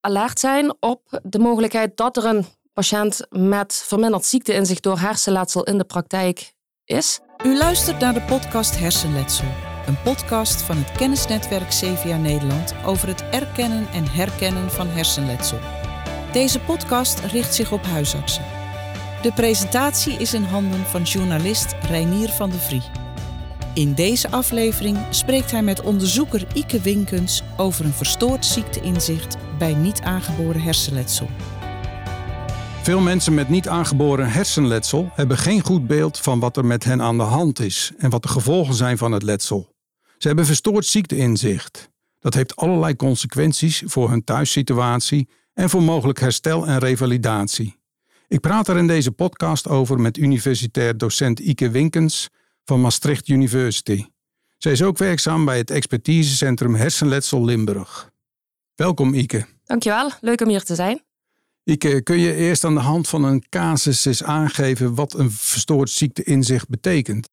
alert zijn op de mogelijkheid dat er een patiënt met verminderd ziekteinzicht door hersenletsel in de praktijk is. U luistert naar de podcast Hersenletsel. Een podcast van het kennisnetwerk CVA Nederland over het erkennen en herkennen van hersenletsel. Deze podcast richt zich op huisartsen. De presentatie is in handen van journalist Reinier van de Vrie. In deze aflevering spreekt hij met onderzoeker Ike Winkens over een verstoord ziekteinzicht bij niet aangeboren hersenletsel. Veel mensen met niet aangeboren hersenletsel hebben geen goed beeld van wat er met hen aan de hand is en wat de gevolgen zijn van het letsel. Ze hebben verstoord ziekteinzicht. Dat heeft allerlei consequenties voor hun thuissituatie en voor mogelijk herstel en revalidatie. Ik praat er in deze podcast over met universitair docent Ike Winkens van Maastricht University. Zij is ook werkzaam bij het expertisecentrum Hersenletsel Limburg. Welkom Ike. Dankjewel, leuk om hier te zijn. Ike, kun je eerst aan de hand van een casus eens aangeven wat een verstoord ziekteinzicht betekent?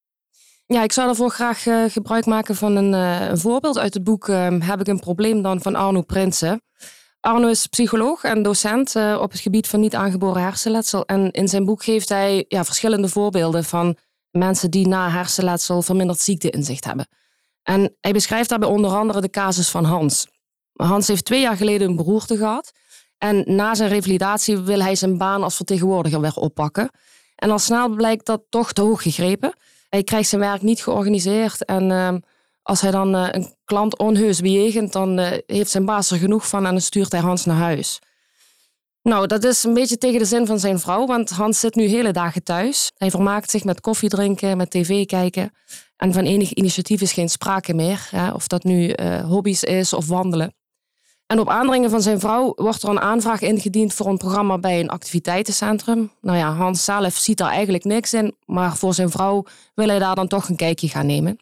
Ja, ik zou daarvoor graag uh, gebruik maken van een, uh, een, voorbeeld uit het boek uh, Heb ik een probleem dan van Arno Prinsen. Arno is psycholoog en docent op het gebied van niet aangeboren hersenletsel. En in zijn boek geeft hij ja, verschillende voorbeelden van mensen die na hersenletsel verminderd ziekteinzicht hebben. En hij beschrijft daarbij onder andere de casus van Hans. Hans heeft twee jaar geleden een beroerte gehad. En na zijn revalidatie wil hij zijn baan als vertegenwoordiger weer oppakken. En al snel blijkt dat toch te hoog gegrepen. Hij krijgt zijn werk niet georganiseerd. En uh, als hij dan uh, een klant onheus bejegent, dan uh, heeft zijn baas er genoeg van en dan stuurt hij Hans naar huis. Nou, dat is een beetje tegen de zin van zijn vrouw, want Hans zit nu hele dagen thuis. Hij vermaakt zich met koffie drinken, met tv kijken. En van enig initiatief is geen sprake meer. Hè, of dat nu hobby's is of wandelen. En op aandringen van zijn vrouw wordt er een aanvraag ingediend voor een programma bij een activiteitencentrum. Nou ja, Hans zelf ziet daar eigenlijk niks in, maar voor zijn vrouw wil hij daar dan toch een kijkje gaan nemen.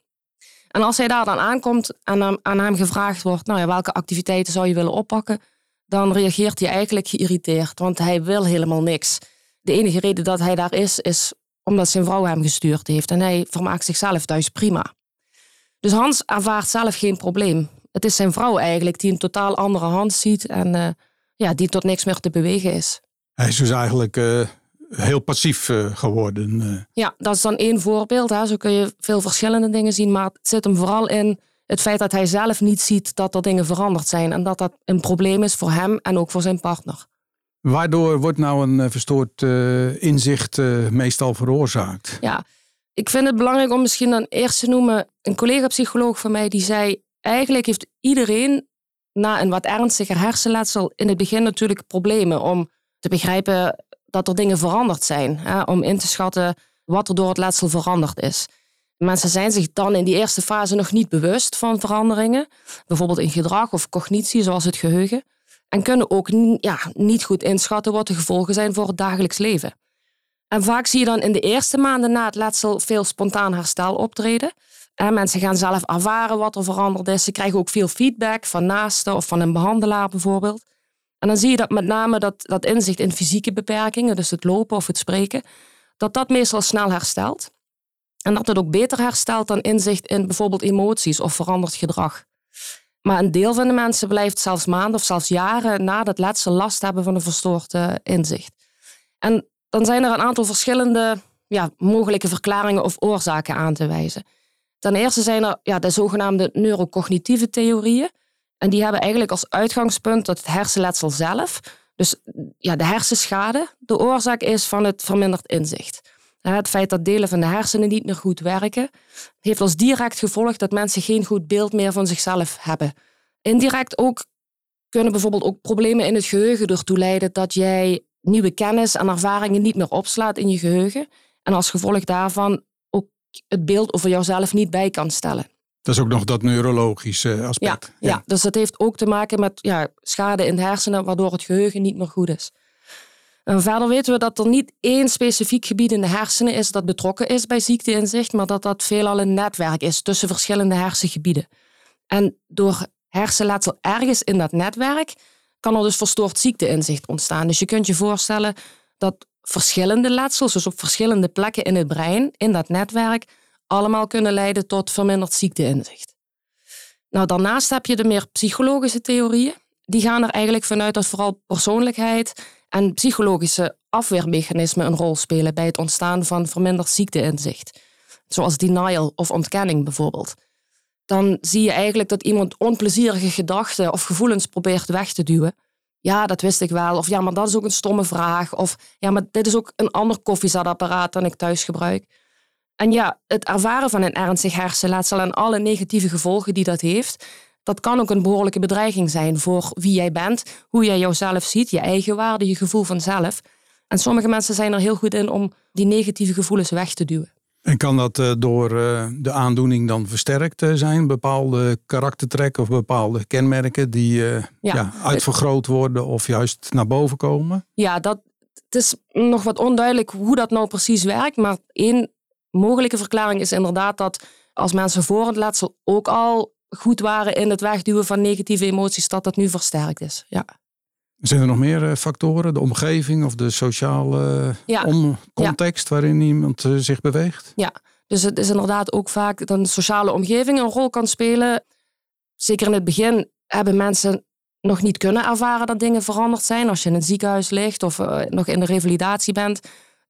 En als hij daar dan aankomt en aan hem gevraagd wordt, nou ja, welke activiteiten zou je willen oppakken, dan reageert hij eigenlijk geïrriteerd, want hij wil helemaal niks. De enige reden dat hij daar is, is omdat zijn vrouw hem gestuurd heeft en hij vermaakt zichzelf thuis prima. Dus Hans ervaart zelf geen probleem het is zijn vrouw eigenlijk die een totaal andere hand ziet en uh, ja, die tot niks meer te bewegen is. Hij is dus eigenlijk uh, heel passief uh, geworden. Ja, dat is dan één voorbeeld. Hè. Zo kun je veel verschillende dingen zien, maar het zit hem vooral in het feit dat hij zelf niet ziet dat er dingen veranderd zijn en dat dat een probleem is voor hem en ook voor zijn partner. Waardoor wordt nou een verstoord inzicht meestal veroorzaakt? Ja, ik vind het belangrijk om misschien dan eerst te noemen. Een collega-psycholoog van mij die zei: eigenlijk heeft iedereen na een wat ernstiger hersenletsel in het begin natuurlijk problemen om te begrijpen dat er dingen veranderd zijn. Hè, om in te schatten wat er door het letsel veranderd is. Mensen zijn zich dan in die eerste fase nog niet bewust van veranderingen, bijvoorbeeld in gedrag of cognitie, zoals het geheugen, en kunnen ook ja, niet goed inschatten wat de gevolgen zijn voor het dagelijks leven. En vaak zie je dan in de eerste maanden na het letsel veel spontaan herstel optreden. En mensen gaan zelf ervaren wat er veranderd is. Ze krijgen ook veel feedback van naasten of van een behandelaar bijvoorbeeld. En dan zie je dat met name dat, dat inzicht in fysieke beperkingen, dus het lopen of het spreken, dat dat meestal snel herstelt. En dat het ook beter herstelt dan inzicht in bijvoorbeeld emoties of veranderd gedrag. Maar een deel van de mensen blijft zelfs maanden of zelfs jaren na dat letsel last hebben van een verstoord inzicht. En dan zijn er een aantal verschillende ja, mogelijke verklaringen of oorzaken aan te wijzen. Ten eerste zijn er ja, de zogenaamde neurocognitieve theorieën. En die hebben eigenlijk als uitgangspunt dat het hersenletsel zelf, dus ja, de hersenschade, de oorzaak is van het verminderd inzicht. Het feit dat delen van de hersenen niet meer goed werken, heeft als direct gevolg dat mensen geen goed beeld meer van zichzelf hebben. Indirect ook kunnen bijvoorbeeld ook problemen in het geheugen ertoe leiden dat jij nieuwe kennis en ervaringen niet meer opslaat in je geheugen. En als gevolg daarvan het beeld over jouzelf niet bij kan stellen. Dat is ook nog dat neurologische aspect. Ja, ja. dus dat heeft ook te maken met ja, schade in de hersenen, waardoor het geheugen niet meer goed is. En verder weten we dat er niet één specifiek gebied in de hersenen is dat betrokken is bij ziekteinzicht, maar dat dat veelal een netwerk is tussen verschillende hersengebieden. En door hersenletsel ergens in dat netwerk kan er dus verstoord ziekteinzicht ontstaan. Dus je kunt je voorstellen dat verschillende letsels, dus op verschillende plekken in het brein, in dat netwerk, allemaal kunnen leiden tot verminderd ziekteinzicht. Nou, daarnaast heb je de meer psychologische theorieën. die gaan er eigenlijk vanuit dat vooral persoonlijkheid en psychologische afweermechanismen een rol spelen bij het ontstaan van verminderd ziekteinzicht. Zoals denial of ontkenning bijvoorbeeld. Dan zie je eigenlijk dat iemand onplezierige gedachten of gevoelens probeert weg te duwen. Ja, dat wist ik wel. Of ja, maar dat is ook een stomme vraag. Of ja, maar dit is ook een ander koffiezetapparaat dan ik thuis gebruik. En ja, het ervaren van een ernstig hersenletsel en alle negatieve gevolgen die dat heeft, dat kan ook een behoorlijke bedreiging zijn voor wie jij bent, hoe jij jouzelf ziet, je eigen waarde, je gevoel van zelf. En sommige mensen zijn er heel goed in om die negatieve gevoelens weg te duwen. En kan dat uh, door uh, de aandoening dan versterkt uh, zijn? Bepaalde karaktertrekken of bepaalde kenmerken die ja. Ja, uitvergroot worden of juist naar boven komen? Ja, dat, het is nog wat onduidelijk hoe dat nou precies werkt. Maar één mogelijke verklaring is inderdaad dat als mensen voor het letsel ook al goed waren in het wegduwen van negatieve emoties, dat dat nu versterkt is. Ja. Zijn er nog meer eh, factoren? De omgeving of de sociale context waarin iemand eh, zich beweegt? Ja, dus het is inderdaad ook vaak dat een sociale omgeving een rol kan spelen. Zeker in het begin hebben mensen nog niet kunnen ervaren dat dingen veranderd zijn. Als je in een ziekenhuis ligt of uh, nog in de revalidatie bent,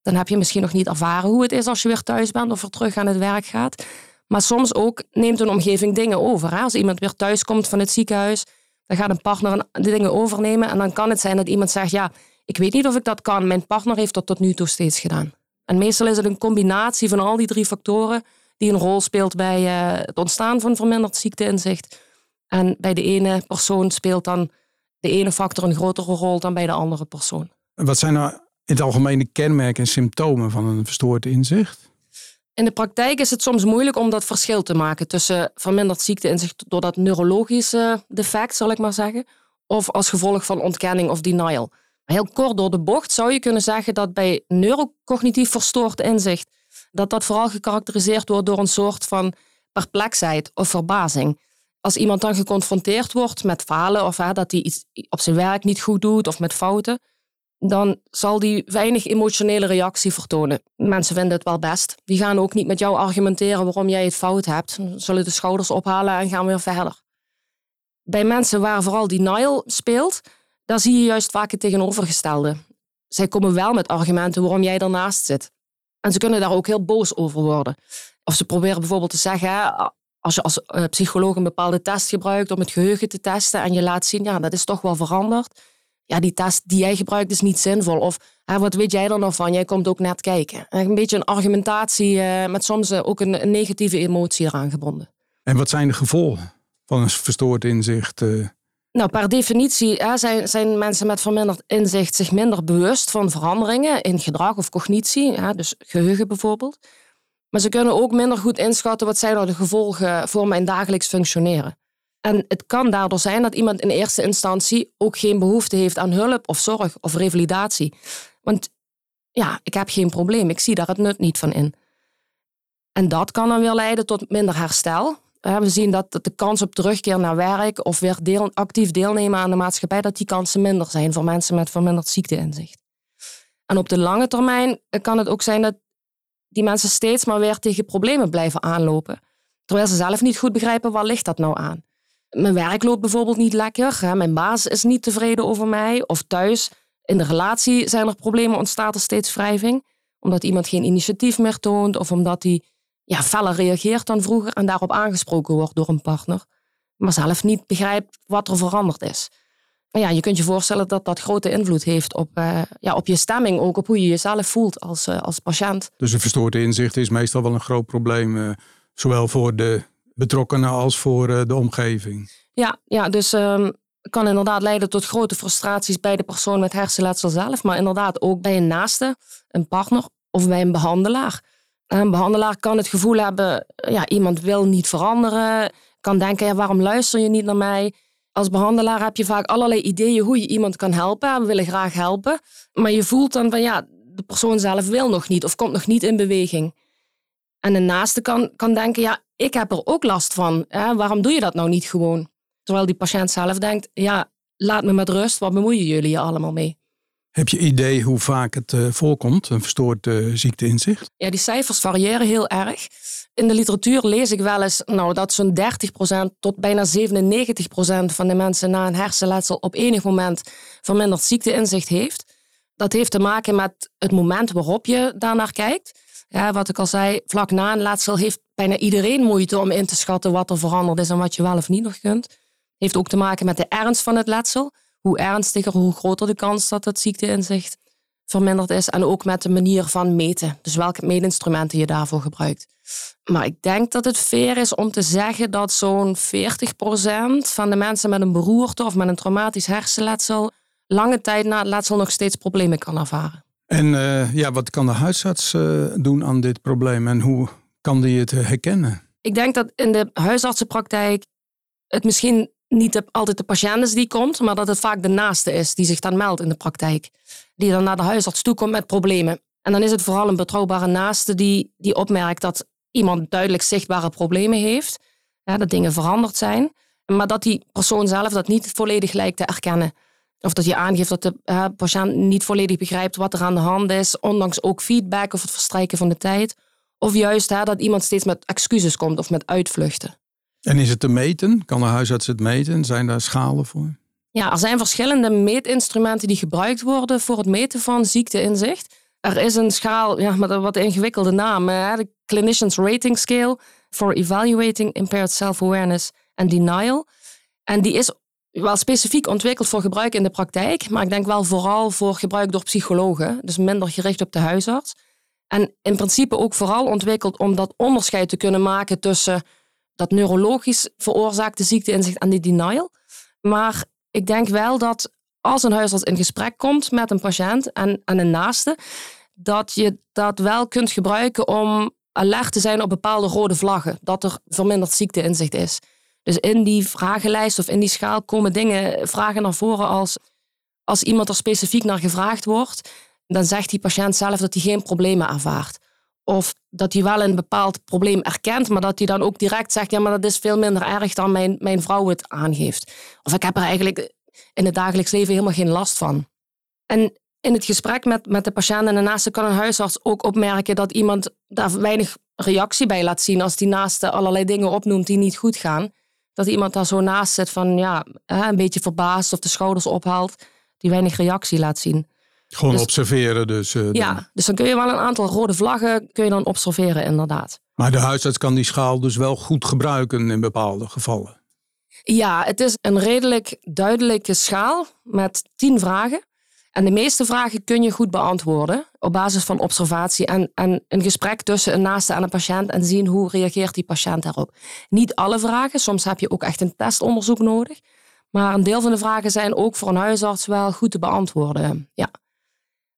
dan heb je misschien nog niet ervaren hoe het is als je weer thuis bent of weer terug aan het werk gaat. Maar soms ook neemt een omgeving dingen over. Hè? Als iemand weer thuis komt van het ziekenhuis, dan gaat een partner de dingen overnemen. En dan kan het zijn dat iemand zegt, ja, ik weet niet of ik dat kan. Mijn partner heeft dat tot nu toe steeds gedaan. En meestal is het een combinatie van al die drie factoren die een rol speelt bij uh, het ontstaan van verminderd ziekteinzicht. En bij de ene persoon speelt dan de ene factor een grotere rol dan bij de andere persoon. Wat zijn nou in het algemeen de kenmerken en symptomen van een verstoord inzicht? In de praktijk is het soms moeilijk om dat verschil te maken tussen verminderd ziekteinzicht door dat neurologische defect, zal ik maar zeggen, of als gevolg van ontkenning of denial. Heel kort door de bocht zou je kunnen zeggen dat bij neurocognitief verstoord inzicht, dat dat vooral gekarakteriseerd wordt door een soort van perplexheid of verbazing. Als iemand dan geconfronteerd wordt met falen of hè, dat hij iets op zijn werk niet goed doet of met fouten, dan zal die weinig emotionele reactie vertonen. Mensen vinden het wel best. Die gaan ook niet met jou argumenteren waarom jij het fout hebt. Zullen de schouders ophalen en gaan weer verder. Bij mensen waar vooral denial speelt, daar zie je juist vaak het tegenovergestelde. Zij komen wel met argumenten waarom jij ernaast zit. En ze kunnen daar ook heel boos over worden. Of ze proberen bijvoorbeeld te zeggen, als je als eh, psycholoog een bepaalde test gebruikt om het geheugen te testen en je laat zien, ja, dat is toch wel veranderd ja, die test die jij gebruikt is niet zinvol. Of hè, wat weet jij er nog van? Jij komt ook net kijken. Een beetje een argumentatie uh, met soms eh, ook een, een, negatieve emotie eraan gebonden. En wat zijn de gevolgen van een verstoord inzicht? Uh... Nou, per definitie hè, zijn, zijn mensen met verminderd inzicht zich minder bewust van veranderingen in gedrag of cognitie, hè, dus geheugen bijvoorbeeld. Maar ze kunnen ook minder goed inschatten wat zijn nou de gevolgen voor mijn dagelijks functioneren. En het kan daardoor zijn dat iemand in eerste instantie ook geen behoefte heeft aan hulp of zorg of revalidatie. Want ja, ik heb geen probleem, ik zie daar het nut niet van in. En dat kan dan weer leiden tot minder herstel. We zien dat de kans op terugkeer naar werk of weer deel, actief deelnemen aan de maatschappij, dat die kansen minder zijn voor mensen met verminderd ziekteinzicht. En op de lange termijn kan het ook zijn dat die mensen steeds maar weer tegen problemen blijven aanlopen. Terwijl ze zelf niet goed begrijpen waar ligt dat nou aan. Mijn werk loopt bijvoorbeeld niet lekker. Hè? Mijn baas is niet tevreden over mij. Of thuis, in de relatie zijn er problemen, ontstaat er steeds wrijving. Omdat iemand geen initiatief meer toont. Of omdat hij ja, feller reageert dan vroeger en daarop aangesproken wordt door een partner. Maar zelf niet begrijpt wat er veranderd is. Ja, je kunt je voorstellen dat dat grote invloed heeft op, uh, ja, op je stemming. Ook op hoe je jezelf voelt als, uh, als patiënt. Dus een verstoorde inzicht is meestal wel een groot probleem. Uh, zowel voor de betrokkenen als voor eh, de omgeving. Ja, ja dus um, kan inderdaad leiden tot grote frustraties bij de persoon met hersenletsel zelf, maar inderdaad ook bij een naaste, een partner of bij een behandelaar. Een behandelaar kan het gevoel hebben, ja, iemand wil niet veranderen, kan denken, ja, waarom luister je niet naar mij? Als behandelaar heb je vaak allerlei ideeën hoe je iemand kan helpen. We willen graag helpen, maar je voelt dan van ja, de persoon zelf wil nog niet of komt nog niet in beweging. En een naaste kan, kan denken, ja, ik heb er ook last van. Hè? Waarom doe je dat nou niet gewoon? Terwijl die patiënt zelf denkt, ja, laat me met rust, wat bemoeien jullie je allemaal mee? Heb je idee hoe vaak het uh, voorkomt, een verstoord uh, ziekteinzicht? Ja, die cijfers variëren heel erg. In de literatuur lees ik wel eens nou, dat zo'n 30% tot bijna 97% van de mensen na een hersenletsel op enig moment verminderd ziekteinzicht heeft. Dat heeft te maken met het moment waarop je daarnaar kijkt. Ja, wat ik al zei, vlak na een letsel heeft bijna iedereen moeite om in te schatten wat er veranderd is en wat je wel of niet nog kunt. Heeft ook te maken met de ernst van het letsel. Hoe ernstiger, hoe groter de kans dat het ziekteinzicht verminderd is. En ook met de manier van meten. Dus welke meetinstrumenten je daarvoor gebruikt. Maar ik denk dat het fair is om te zeggen dat zo'n 40% van de mensen met een beroerte of met een traumatisch hersenletsel lange tijd na het letsel nog steeds problemen kan ervaren. En uh, ja, wat kan de huisarts uh, doen aan dit probleem en hoe kan die het herkennen? Ik denk dat in de huisartsenpraktijk het misschien niet altijd de patiënt is die komt, maar dat het vaak de naaste is die zich dan meldt in de praktijk. Die dan naar de huisarts toe komt met problemen. En dan is het vooral een betrouwbare naaste die, die opmerkt dat iemand duidelijk zichtbare problemen heeft. Ja, dat dingen veranderd zijn. Maar dat die persoon zelf dat niet volledig lijkt te erkennen. Of dat je aangeeft dat de uh, patiënt niet volledig begrijpt wat er aan de hand is, ondanks ook feedback of het verstrijken van de tijd. Of juist hè, dat iemand steeds met excuses komt of met uitvluchten. En is het te meten? Kan de huisarts het meten? Zijn daar schalen voor? Ja, er zijn verschillende meetinstrumenten die gebruikt worden voor het meten van ziekteinzicht. Er is een schaal ja, met een wat ingewikkelde naam, de Clinicians Rating Scale for Evaluating Impaired Self-Awareness and Denial. En die is wel specifiek ontwikkeld voor gebruik in de praktijk, maar ik denk wel vooral voor gebruik door psychologen, dus minder gericht op de huisarts. En in principe ook vooral ontwikkeld om dat onderscheid te kunnen maken tussen dat neurologisch veroorzaakte ziekteinzicht en die denial. Maar ik denk wel dat als een huisarts in gesprek komt met een patiënt en, en een naaste, dat je dat wel kunt gebruiken om alert te zijn op bepaalde rode vlaggen. Dat er verminderd ziekteinzicht is. Dus in die vragenlijst of in die schaal komen dingen, vragen naar voren als als iemand er specifiek naar gevraagd wordt, dan zegt die patiënt zelf dat hij geen problemen ervaart. Of dat hij wel een bepaald probleem erkent, maar dat hij dan ook direct zegt: ja, maar dat is veel minder erg dan mijn, mijn vrouw het aangeeft. Of ik heb er eigenlijk in het dagelijks leven helemaal geen last van. En in het gesprek met, met de patiënt en de naaste kan een huisarts ook opmerken dat iemand daar weinig reactie bij laat zien als die naaste allerlei dingen opnoemt die niet goed gaan. Dat iemand daar zo naast zit van ja, een beetje verbaasd of de schouders ophaalt, die weinig reactie laat zien. Gewoon dus- observeren dus. Uh, ja, dus dan kun je wel een aantal rode vlaggen kun je dan observeren inderdaad. Maar de huisarts kan die schaal dus wel goed gebruiken in bepaalde gevallen. Ja, het is een redelijk duidelijke schaal met tien vragen. En de meeste vragen kun je goed beantwoorden op basis van observatie en, en een gesprek tussen een naaste en een patiënt en zien hoe reageert die patiënt daarop. Niet alle vragen, soms heb je ook echt een testonderzoek nodig. Maar een deel van de vragen zijn ook voor een huisarts wel goed te beantwoorden. Ja.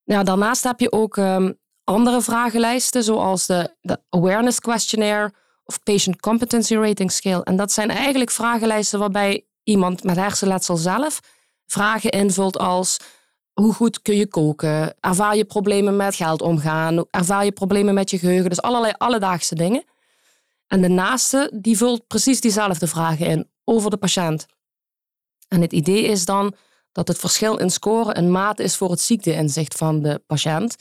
Ja, daarnaast heb je ook um, andere vragenlijsten, zoals de, de Awareness Questionnaire of Patient Competency Rating Scale. En dat zijn eigenlijk vragenlijsten waarbij iemand met hersenletsel zelf vragen invult als hoe goed kun je koken? Ervaar je problemen met geld omgaan? Ervaar je problemen met je geheugen? Dus allerlei alledaagse dingen. En de naaste die vult precies diezelfde vragen in over de patiënt. En het idee is dan dat het verschil in score een maat is voor het ziekteinzicht van de patiënt.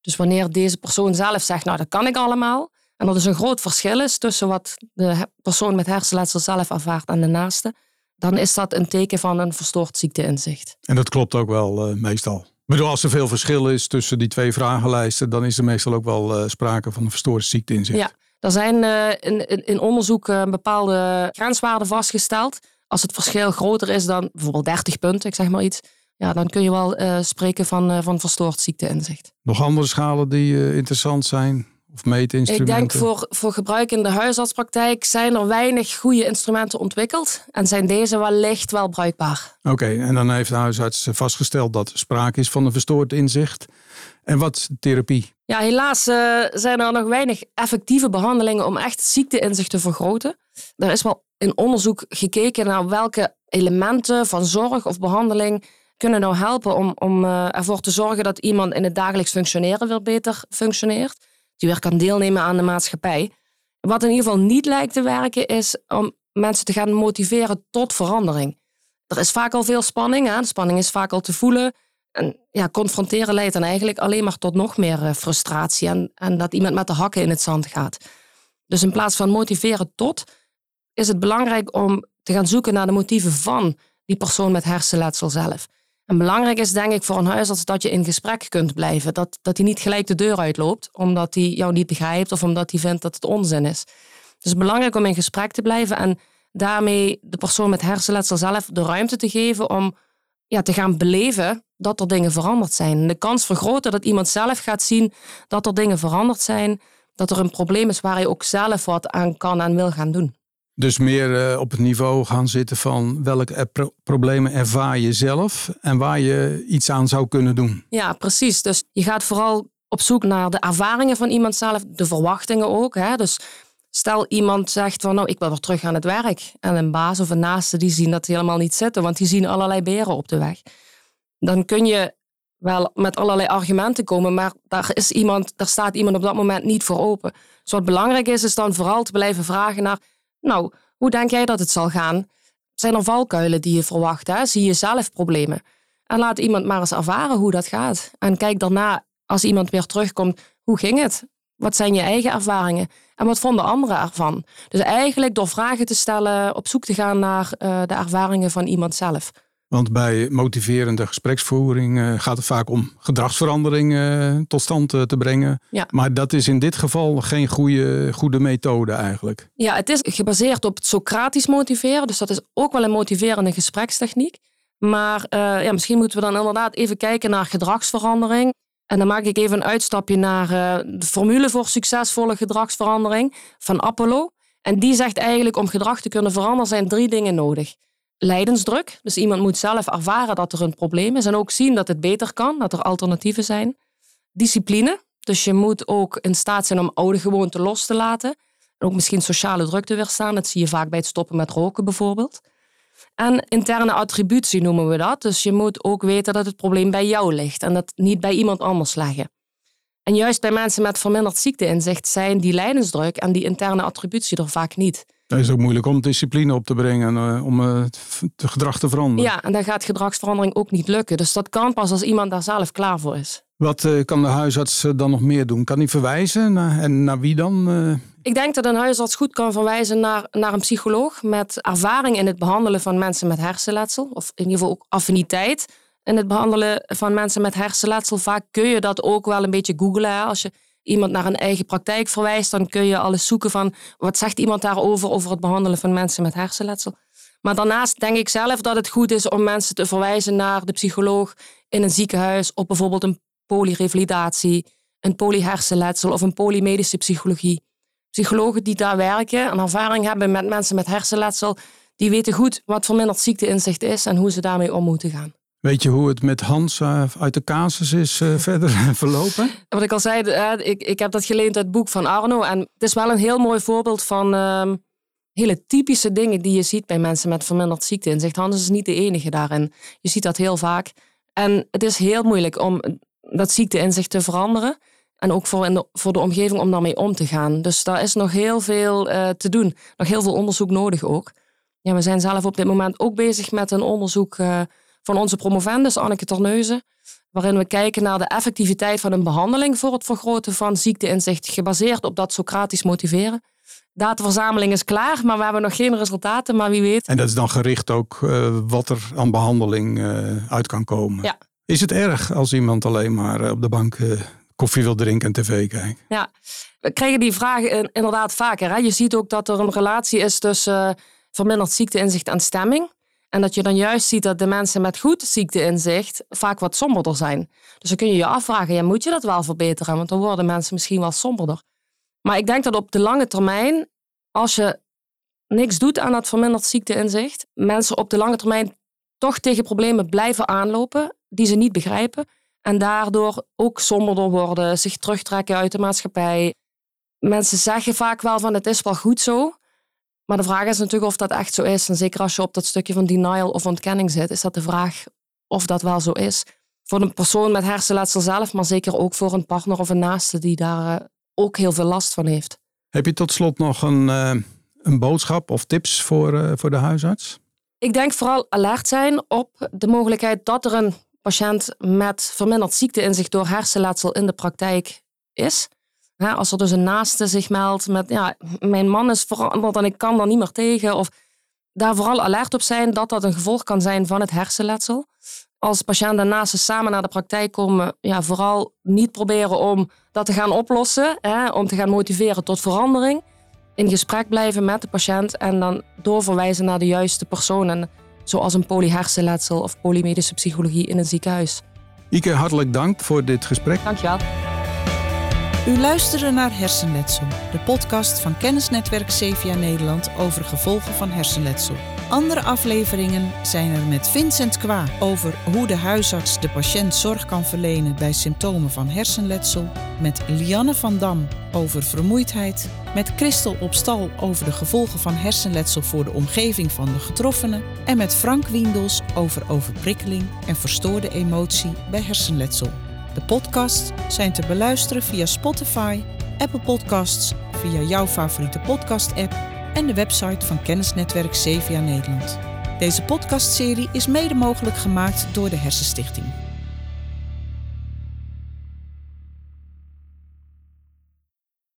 Dus wanneer deze persoon zelf zegt, nou dat kan ik allemaal, en dat is een groot verschil is tussen wat de persoon met hersenletsel zelf ervaart en de naaste, dan is dat een teken van een verstoord ziekteinzicht. En dat klopt ook wel uh, meestal. Ik bedoel, als er veel verschil is tussen die twee vragenlijsten, dan is er meestal ook wel uh, sprake van een verstoord ziekteinzicht. Ja, er zijn uh, in, in, onderzoek bepaalde grenswaarden vastgesteld als het verschil groter is dan bijvoorbeeld 30 punten, ik zeg maar iets, ja, dan kun je wel spreken van, van verstoord ziekteinzicht. Nog andere schalen die interessant zijn? Of meetinstrumenten? Ik denk voor, voor gebruik in de huisartspraktijk zijn er weinig goede instrumenten ontwikkeld. En zijn deze wellicht wel bruikbaar. Oké, en dan heeft de huisarts vastgesteld dat er sprake is van een verstoord inzicht. En wat therapie? Ja, helaas zijn er nog weinig effectieve behandelingen om echt ziekteinzicht te vergroten. Er is wel in onderzoek gekeken naar welke elementen van zorg of behandeling kunnen nou helpen om, om uh, ervoor te zorgen dat iemand in het dagelijks functioneren weer beter functioneert. Die weer kan deelnemen aan de maatschappij. Wat in ieder geval niet lijkt te werken is om mensen te gaan motiveren tot verandering. Er is vaak al veel spanning. Hè? Spanning is vaak al te voelen. En ja, confronteren leidt dan eigenlijk alleen maar tot nog meer eh, frustratie. En, en dat iemand met de hakken in het zand gaat. Dus in plaats van motiveren tot, is het belangrijk om te gaan zoeken naar de motieven van die persoon met hersenletsel zelf. En belangrijk is denk ik voor een huisarts dat je in gesprek kunt blijven. Dat, dat hij niet gelijk de deur uitloopt omdat hij jou niet begrijpt of omdat hij vindt dat het onzin is. Is belangrijk om in gesprek te blijven en daarmee de persoon met hersenletsel zelf de ruimte te geven om ja, te gaan beleven dat er dingen veranderd zijn. De kans vergroten dat iemand zelf gaat zien dat er dingen veranderd zijn, dat er een probleem is waar hij ook zelf wat aan kan en wil gaan doen. Dus meer uh, op het niveau gaan zitten van welke pro problemen ervaar je zelf en waar je iets aan zou kunnen doen. Ja, precies. Dus je gaat vooral op zoek naar de ervaringen van iemand zelf, de verwachtingen ook. Hè? Dus stel iemand zegt van nou ik wil weer terug aan het werk en een baas of een naaste die zien dat helemaal niet zitten, want die zien allerlei beren op de weg. Dan kun je wel met allerlei argumenten komen, maar daar, is iemand, daar staat iemand op dat moment niet voor open. Dus wat belangrijk is, is dan vooral te blijven vragen naar nou, hoe denk jij dat het zal gaan? Zijn er valkuilen die je verwacht? Hè? Zie je zelf problemen? En laat iemand maar eens ervaren hoe dat gaat. En kijk daarna, als iemand weer terugkomt, hoe ging het? Wat zijn je eigen ervaringen? En wat vonden anderen ervan? Dus eigenlijk door vragen te stellen, op zoek te gaan naar uh, de ervaringen van iemand zelf. Want bij motiverende gespreksvoering uh, gaat het vaak om gedragsverandering uh, tot stand uh, te brengen. Ja. Maar dat is in dit geval geen goede, goede methode eigenlijk. Ja, het is gebaseerd op het Socratisch motiveren. Dus dat is ook wel een motiverende gesprekstechniek. Maar ja, misschien moeten we dan inderdaad even kijken naar gedragsverandering. En dan maak ik even een uitstapje naar de formule voor succesvolle gedragsverandering van Apollo. En die zegt eigenlijk om gedrag te kunnen veranderen zijn drie dingen nodig lijdensdruk. Dus iemand moet zelf ervaren dat er een probleem is en ook zien dat het beter kan, dat er alternatieven zijn. Discipline. Dus je moet ook in staat zijn om oude gewoonten los te laten. En ook misschien sociale druk te weerstaan. Dat zie je vaak bij het stoppen met roken bijvoorbeeld. En interne attributie noemen we dat. Dus je moet ook weten dat het probleem bij jou ligt en dat niet bij iemand anders leggen. En juist bij mensen met verminderd ziekteinzicht zijn die lijdensdruk en die interne attributie er vaak niet. Het is ook moeilijk om discipline op te brengen, uh, om het gedrag te veranderen. Ja, en dan gaat gedragsverandering ook niet lukken. Dus dat kan pas als iemand daar zelf klaar voor is. Wat uh, kan de huisarts dan nog meer doen? Kan hij verwijzen? Naar, en naar wie dan? Ik denk dat een huisarts goed kan verwijzen naar, naar een psycholoog met ervaring in het behandelen van mensen met hersenletsel. Of in ieder geval ook affiniteit in het behandelen van mensen met hersenletsel. Vaak kun je dat ook wel een beetje googlen. Als je iemand naar een eigen praktijk verwijst, dan kun je alles zoeken van wat zegt iemand daarover over het behandelen van mensen met hersenletsel. Maar daarnaast denk ik zelf dat het goed is om mensen te verwijzen naar de psycholoog in een ziekenhuis op bijvoorbeeld een polyrevalidatie, een polyhersenletsel of een polymedische psychologie. Psychologen die daar werken en ervaring hebben met mensen met hersenletsel, die weten goed wat verminderd ziekteinzicht is en hoe ze daarmee om moeten gaan. Weet je hoe het met Hans uh, uit de casus is uh, verder verlopen? Wat ik al zei, uh, ik, heb dat geleend uit het boek van Arno. En het is wel een heel mooi voorbeeld van ehm, hele typische dingen die je ziet bij mensen met verminderd ziekteinzicht. Hans is niet de enige daarin. Je ziet dat heel vaak. En het is heel moeilijk om dat ziekteinzicht te veranderen. En ook voor, de, voor de omgeving om daarmee om te gaan. Dus daar is nog heel veel te doen. Nog heel veel onderzoek nodig ook. Ja, we zijn zelf op dit moment ook bezig met een onderzoek van onze promovendus Anneke Terneuzen, waarin we kijken naar de effectiviteit van een behandeling voor het vergroten van ziekteinzicht, gebaseerd op dat Socratisch motiveren. Dataverzameling is klaar, maar we hebben nog geen resultaten, maar wie weet. En dat is dan gericht ook uh, wat er aan behandeling uh, uit kan komen. Ja. Is het erg als iemand alleen maar uh, op de bank koffie wil drinken en tv kijken? Ja, we krijgen die vragen inderdaad vaker. Hè? Je ziet ook dat er een relatie is tussen verminderd ziekteinzicht en stemming. En dat je dan juist ziet dat de mensen met goed ziekteinzicht vaak wat somberder zijn. Dus dan kun je je afvragen, ja, moet je dat wel verbeteren? Want dan worden mensen misschien wel somberder. Maar ik denk dat op de lange termijn, als je niks doet aan dat verminderd ziekteinzicht, mensen op de lange termijn toch tegen problemen blijven aanlopen die ze niet begrijpen. En daardoor ook somberder worden, zich terugtrekken uit de maatschappij. Mensen zeggen vaak wel van het is wel goed zo. Maar de vraag is natuurlijk of dat echt zo is. En zeker als je op dat stukje van denial of ontkenning zit, is dat de vraag of dat wel zo is. Voor een persoon met hersenletsel zelf, maar zeker ook voor een partner of een naaste die daar uh, ook heel veel last van heeft. Heb je tot slot nog een, uh, een boodschap of tips voor, uh, voor de huisarts? Ik denk vooral alert zijn op de mogelijkheid dat er een patiënt met verminderd ziekteinzicht door hersenletsel in de praktijk is. Als er dus een naaste zich meldt met, ja, mijn man is veranderd en ik kan er niet meer tegen. Of daar vooral alert op zijn dat dat een gevolg kan zijn van het hersenletsel. Als patiënt en naasten samen naar de praktijk komen, ja, vooral niet proberen om dat te gaan oplossen, hè, om te gaan motiveren tot verandering. In gesprek blijven met de patiënt en dan doorverwijzen naar de juiste personen, zoals een polyhersenletsel of polymedische psychologie in een ziekenhuis. Ike, hartelijk dank voor dit gesprek. Dankjewel. U luisterde naar Hersenletsel, de podcast van Kennisnetwerk CVA Nederland over gevolgen van hersenletsel. Andere afleveringen zijn er met Vincent Kwa over hoe de huisarts de patiënt zorg kan verlenen bij symptomen van hersenletsel, met Lianne van Dam over vermoeidheid, met Christel op stal over de gevolgen van hersenletsel voor de omgeving van de getroffenen en met Frank Wiendels over overprikkeling en verstoorde emotie bij hersenletsel. De podcasts zijn te beluisteren via Spotify, Apple Podcasts, via jouw favoriete podcast-app en de website van kennisnetwerk CVA Nederland. Deze podcastserie is mede mogelijk gemaakt door de Hersenstichting.